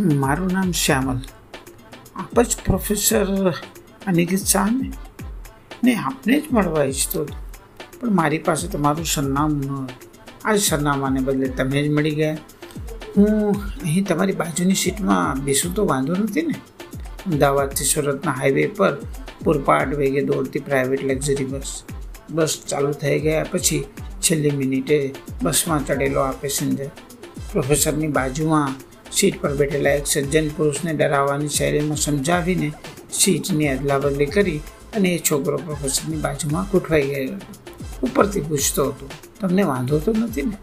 મારું નામ શ્યામલ. આપ જ પ્રોફેસર અનિકેત શાહને ને આપને જ મળવા ઈચ્છતો હતો. પણ મારી પાસે તમારું સરનામું ન આ સરનામાને બદલે તમે જ મળી ગયા. હું અહીં તમારી બાજુની સીટમાં બેસું તો વાંધો નથી ને? અમદાવાદથી સુરતના હાઈવે પર પૂરપાટ વેગે દોડતી પ્રાઇવેટ લક્ઝરી બસ બસ ચાલુ થઈ ગયા પછી છેલ્લી મિનિટે બસમાં ચડેલો આ પેસેન્જર પ્રોફેસરની બાજુમાં સીટ પર બેઠેલા એક સજ્જન પુરુષને ડરાવવાની શૈલીમાં સમજાવીને સીટની અદલાબદલી કરી અને એ છોકરો પ્રોફેસરની બાજુમાં ગોઠવાઈ ગયો ઉપરથી પૂછતો હતો, તમને વાંધો તો નથી ને?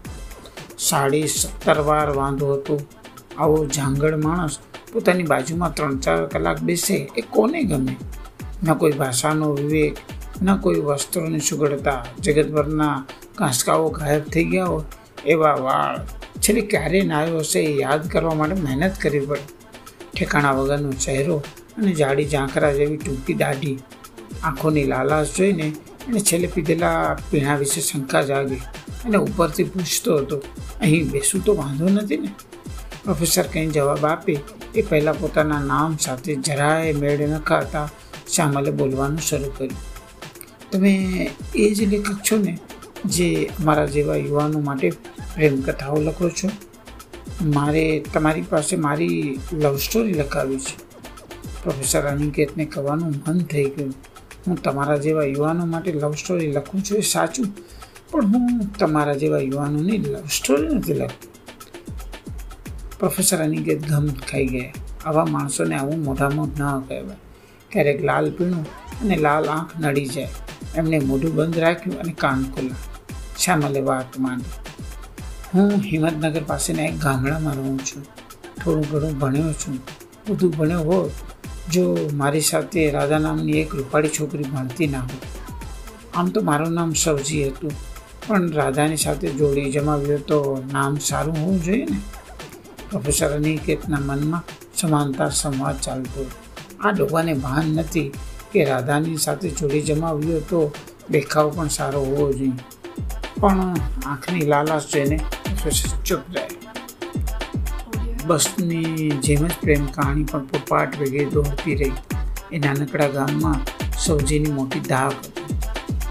સાડી સત્તર વાર વાંધો હતો. આવો જાંગડ માણસ પોતાની બાજુમાં ત્રણ ચાર કલાક બેસે, એ કોને ગમે? ન કોઈ ભાષાનો વિવેક, ન કોઈ વસ્ત્રોની સુગડતા. જગતભરના કાંસકાઓ ગાયબ થઈ ગયા હોય એવા વાળ છેલ્લે ક્યારે નાયો હશે એ યાદ કરવા માટે મહેનત કરવી પડે. ઠેકાણા વગરનો ચહેરો અને જાડી ઝાંખરા જેવી ટૂંકી દાઢી, આંખોની લાલાશ જોઈને એને છેલ્લે પીધેલા પીણા વિશે શંકા જાગી અને ઉપરથી પૂછતો હતો, અહીં બેસવું તો વાંધો નથી ને? પ્રોફેસર કંઈ જવાબ આપે એ પહેલાં પોતાના નામ સાથે જરાય મેળ ન ખાતા શ્યામલે બોલવાનું શરૂ કર્યું. તમે એ જ લેખક છો ને, જે અમારા જેવા યુવાનો માટે પ્રેમ કથાઓ લખો છો? મારે તમારી પાસે મારી લવ સ્ટોરી લખાવી છે. પ્રોફેસર અનિકેતને કહેવાનું મન થઈ ગયું. હું તમારા જેવા યુવાનો માટે લવ સ્ટોરી લખું છું એ સાચું, પણ હું તમારા જેવા યુવાનોની લવ સ્ટોરી નથી લખતો. પ્રોફેસર અનિકેત ગમ ખાઈ ગયા. આવા માણસોને આવું મોઢામાં ન કહેવાય. ક્યારેક લાલ પીણું અને લાલ આંખ નડી જાય. એમણે મોઢું બંધ રાખ્યું અને કાન ખોલ્યા. શ્યામલે વાત માંડી. હું હિંમતનગર પાસેના એક ગામડામાં રહું છું. થોડું ઘણું ભણ્યો છું. બધું ભણ્યો હોત, જો મારી સાથે રાધા નામની એક રૂપાળી છોકરી ભણતી ના હોત. આમ તો મારું નામ સવજી હતું. પણ રાધાની સાથે જોડી જમાવ્યો તો નામ સારું હોવું જોઈએ ને? પ્રોફેસર અનિકેતના મનમાં સમાનતા સંવાદ ચાલતો. આ ડોબાને ભાન નથી કે રાધાની સાથે જોડી જમાવ્યો તો દેખાવ પણ સારો હોવો જોઈએ. પણ આંખની જોઈને પ્રોફેસર ચૂપ રહે બસની જેમ જ પ્રેમ કહાણી પણ પોપાટ વેગે દોડતી રહી. એ નાનકડા ગામમાં સૌજીની મોટી ધાક હતી.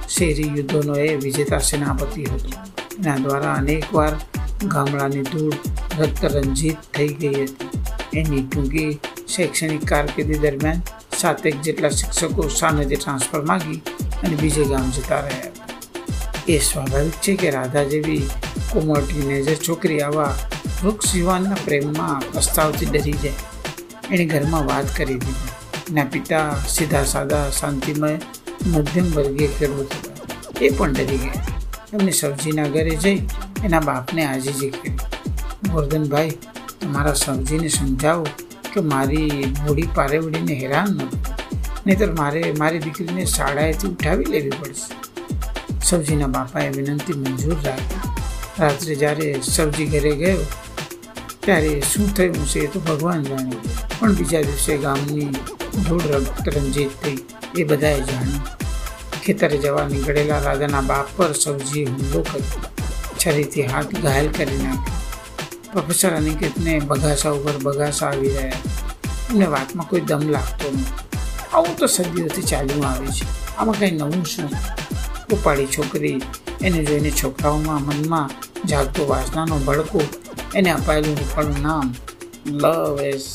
શેરી યુદ્ધોનો એ વિજેતા સેનાપતિ હતો. એના દ્વારા અનેકવાર ગામડાની ધૂળ રક્તરંજિત થઈ ગઈ હતી. એની ટૂંકી શૈક્ષણિક કારકિર્દી દરમિયાન સાતેક જેટલા શિક્ષકો સામેથી ટ્રાન્સફર માગી અને બીજે ગામ જતા રહ્યા. એ સ્વાભાવિક છે કે રાધા જેવી કોમળ ટીનેજર છોકરી આવા વૃક્ષ યુવાનના પ્રેમમાં પ્રસ્તાવથી ડરી જાય. એણે ઘરમાં વાત કરી દીધી. એના પિતા સીધા સાદા, શાંતિમય, મધ્યમ વર્ગીય ખેડૂત હતા. એ પણ ડરી ગયા. એમને સબજીના ઘરે જઈ એના બાપને આજીજી કરી. ગોરધનભાઈ, તમારા સબજીને સમજાવો કે મારી મૂડી પારેવડીને હેરાન ન નહીતર મારે, મારી દીકરીને શાળાએથી ઉઠાવી લેવી પડશે. સબ્જીના બાપાએ વિનંતી મંજૂર રાખી. રાત્રે જ્યારે સબજી ઘરે ગયો, ત્યારે શું થયું છે એ તો ભગવાન જાણે. પણ બીજા દિવસે ગામની ધૂળ રક્તરંજિત થઈ, એ બધાએ જાણ્યું. ખેતરે જવા નીકળેલા રાજાના બાપ પર સબજી હુમલો કર્યો. છરીથી હાથ ઘાયલ કરી નાખ્યો. પ્રોફેસર અનિકેતને બગાસા ઉપર બગાસા આવી રહ્યા. એમને વાતમાં કોઈ દમ લાગતો નહીં આવું તો સદીઓથી ચાલ્યું આવે છે. આમાં કંઈ નવું શું? ઉપાડી છોકરી એને જોઈને છોકરાઓમાં મનમાં જાગતો વાસનાનો ભડકો એને અપાયેલું રૂપાળું નામ લવ એઝ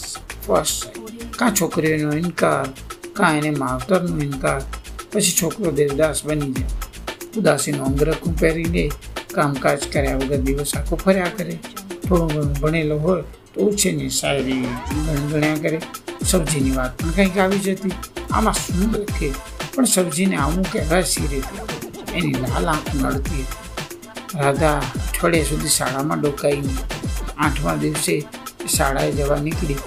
ફર્સ્ટ કાં છોકરીઓનો ઇનકાર, કાં એને માવતરનો ઇનકાર, પછી છોકરો દેવદાસ બની જાય. ઉદાસીનો અંગરખું પહેરી લે કામકાજ કર્યા વગર દિવસ આખો ફર્યા કરે. થોડું ઘણું ભણેલો હોય તો ઉછેની શાયરી ગણગણ્યા કરે. સબ્જીની વાત પણ કંઈક આવી જતી. આમાં શું લખે પણ સબ્જીને આવું કહેવાય સી રીતે એની લાલ આંખ નડતી રાધા અઠવાડિયા સુધી શાળામાં ડોકાઈ નહીં આઠમા દિવસે શાળાએ જવા નીકળી.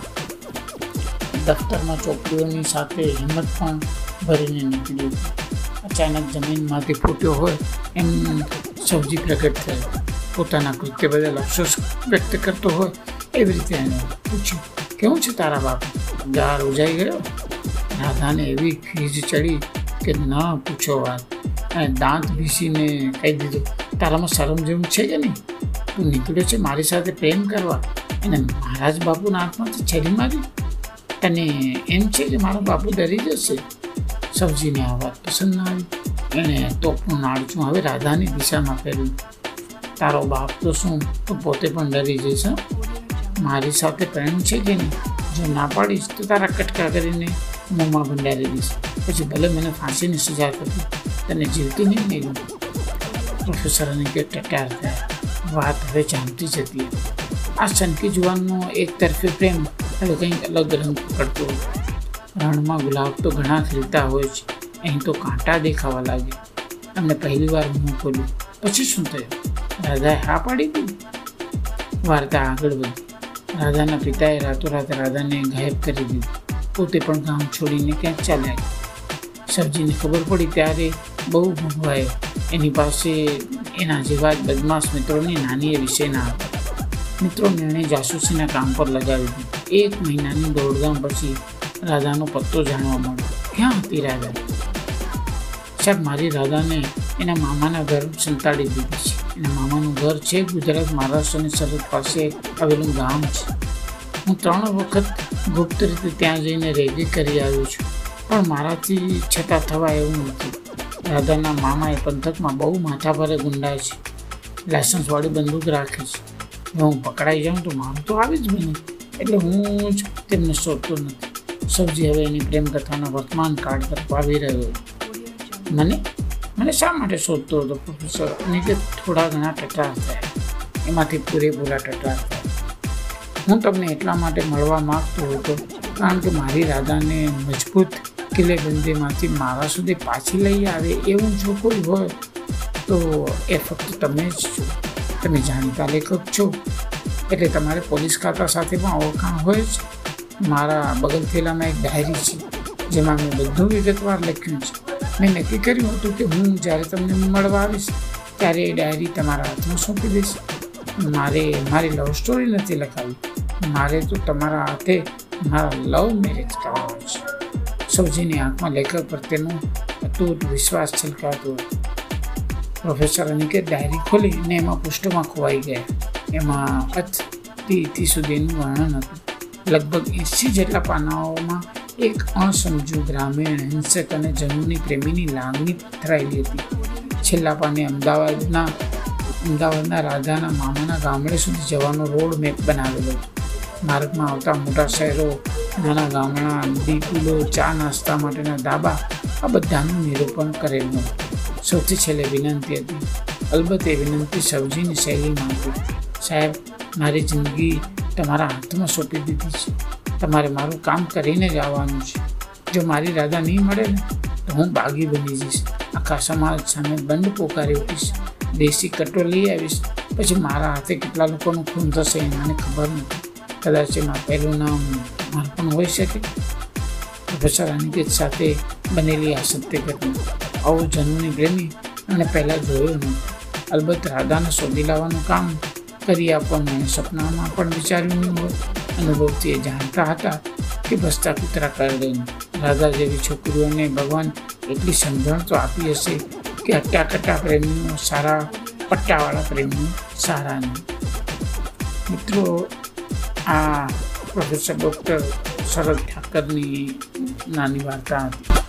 દફતરમાં ચોપડીઓની સાથે હિંમત પણ ભરીને નીકળી. અચાનક જમીનમાંથી ફૂટ્યો હોય એમ સૌજી પ્રગટ થયો. પોતાના કૃત્ય બદલ અફસોસ વ્યક્ત કરતો હોય એવી રીતે એને પૂછ્યું, કેવું છે તારા બાપ? ગાર ઉજાઈ ગયો? રાધાને એવી ખીજ ચડી કે, ન, પૂછો વાત. અને દાંત ભીસીને કહી દીધું, તારામાં શરમ જેવું છે કે નહીં? તું નીકળ્યો છે મારી સાથે પ્રેમ કરવા. અને મહારાજ બાપુના હાથમાંથી છરી મારી. અને એમ છે કે મારો બાપુ ડરી જશે. સબજીને આ વાત પસંદ ના આવી. એણે તોપનું નાળચું હવે રાધાની દિશામાં ફેર્યું તારો બાપ તો શું? તો પોતે પણ ડરી જઈશ મારી સાથે પ્રેમ છે કે નહીં? જો ના પાડીશ તો તારા કટકા કરીને મોંમાં ભંડારી દઈશ. પછી ભલે મને ફાંસીની સજા કરતી તને જીવતી નહીં મેળવી. પ્રોફેસર અને કે ટટાર થયા. વાત હવે જામતી જતી આ સનકી જુવાનનો એક તરફે પ્રેમ હવે કંઈક અલગ રંગ પકડતો હતો. રણમાં ગુલાબ તો ઘણા ખીલતા હોય છે અહીં તો કાંટા દેખાવા લાગ્યા. અને પહેલી વાર મોં ખોલ્યું પછી શું થયું? રાધાએ હા પાડી દીધી? વાર્તા આગળ વધી. રાધાના પિતાએ રાતોરાત રાધાને ગાયબ કરી દીધી. પોતે પણ ગામ છોડીને ક્યાંક ચાલ્યા ગયા. સબજીને ખબર પડી ત્યારે બહુ ભોગવાયો. એની પાસે એના જેવા જ બદમાશ મિત્રોની નાની એ વિષયના હતા. મિત્રો એણે જાસૂસીના કામ પર લગાવી દીધું. એક મહિનાની દોડધામ પછી રાધાનો પત્તો જાણવા મળ્યો. ક્યાં હતી રાધા? સાહેબ, મારી રાધાને એના મામાના ઘર સંતાડી દીધી છે. એના મામાનું ઘર છે ગુજરાત મહારાષ્ટ્રની સરહદ પાસે આવેલું ગામ છે. હું ત્રણ વખત ગુપ્ત રીતે ત્યાં જઈને રેગી કરી આવ્યો છું. પણ મારાથી છતાં થવા એવું નથી. રાધાના મામાએ પંથકમાં બહુ માથાભારે ગુંડા છે. લાયસન્સવાળી બંદૂક રાખે છે. હું પકડાઈ જાઉં તો મારું તો આવી જ બને. એટલે હું જ તેમને શોધતો નથી. સબજી હવે એની પ્રેમ કથાના વર્તમાન કાર્ડ તરફ આવી રહ્યો મને? મને શા માટે શોધતો હતો પ્રોફેસર અને થોડા ઘણા ટટાર થયા એમાંથી પૂરેપૂરા ટટાર થયા હું તમને એટલા માટે મળવા માગતો હતો, કારણ કે મારી રાધાને મજબૂત કિલ્લેબંધીમાંથી મારા સુધી પાછી લઈ આવે એવું જો કોઈ હોય, તો એ ફક્ત તમે જ છો. તમે જાણીતા લેખક છો. એટલે તમારે પોલીસ ખાતા સાથે પણ ઓળખાણ હોય જ. મારા બગલથેલામાં એક ડાયરી છે, જેમાં મેં બધું વિગતવાર લખ્યું છે. મેં નક્કી કર્યું હતું કે હું જ્યારે તમને મળવા આવીશ, ત્યારે એ ડાયરી તમારા હાથમાં સોંપી દઈશ. મારે મારી લવ સ્ટોરી નથી લખાવી. મારે તો તમારા હાથે મારા લવ મેરેજ કરવાનું છે. સૌજીની આંખમાં લેખક પ્રત્યેનો અતૂટ વિશ્વાસ છલકાતો હતો. પ્રોફેસર અનિકેત ડાયરી ખોલી અને એમાં પૃષ્ઠોમાં ખોવાઈ ગયા. એમાં અથી ઇથી સુધીનું વર્ણન હતું. લગભગ એંસી જેટલા પાનાઓમાં એક અણસમજુ ગ્રામીણ હિંસક અને જન્મની પ્રેમીની લાગણી પથરાયેલી હતી. છેલ્લા પાને અમદાવાદના અમદાવાદના રાધાના મામાના ગામડે સુધી જવાનો રોડ મેપ બનાવેલો માર્ગમાં આવતા મોટા શહેરો નાના ગામના દીપુલો ચા નાસ્તા માટેના ધાબા આ બધાનું નિરૂપણ કરેલું. સૌથી છેલ્લે વિનંતી હતી. અલબત્ત એ વિનંતી સબ્જીની શૈલીમાં હતી. સાહેબ, મારી જિંદગી તમારા હાથમાં સોંપી દીધી છે. તમારે મારું કામ કરીને જ આવવાનું છે. જો મારી રાધા નહીં મળે ને, તો હું બાગી બની જઈશ. આખા સમાજ સામે બંધ પોકારી ઉઠીશ. દેશી કટો લઈ આવીશ. પછી મારા હાથે કેટલા લોકોનું ખૂન થશે એ મને ખબર નથી. કદાચ એમાં પહેલું નામ મારું પણ હોઈ શકે. પ્રોફેસર અનિકેત સાથે બનેલી આ સત્ય ઘટના આવો જન્મની પ્રેમી અને પહેલાં જોયો નહીં. અલબત્ત રાધાને શોધી લાવવાનું કામ કરી આપવાનું સપનામાં પણ વિચાર્યું નહીં હોય. અનુભવથી એ જાણતા હતા કે બસતા કૂતરા કરડે રાધા જેવી છોકરીઓને ભગવાન એટલી સમજણ તો આપી હશે કે અટાકટા પ્રેમીઓ સારા, પટ્ટાવાળા પ્રેમીઓ સારા નહીં. મિત્રો, આ પ્રોફેસર ડૉક્ટર શરદ ઠાકરની નાની વાર્તા. હતી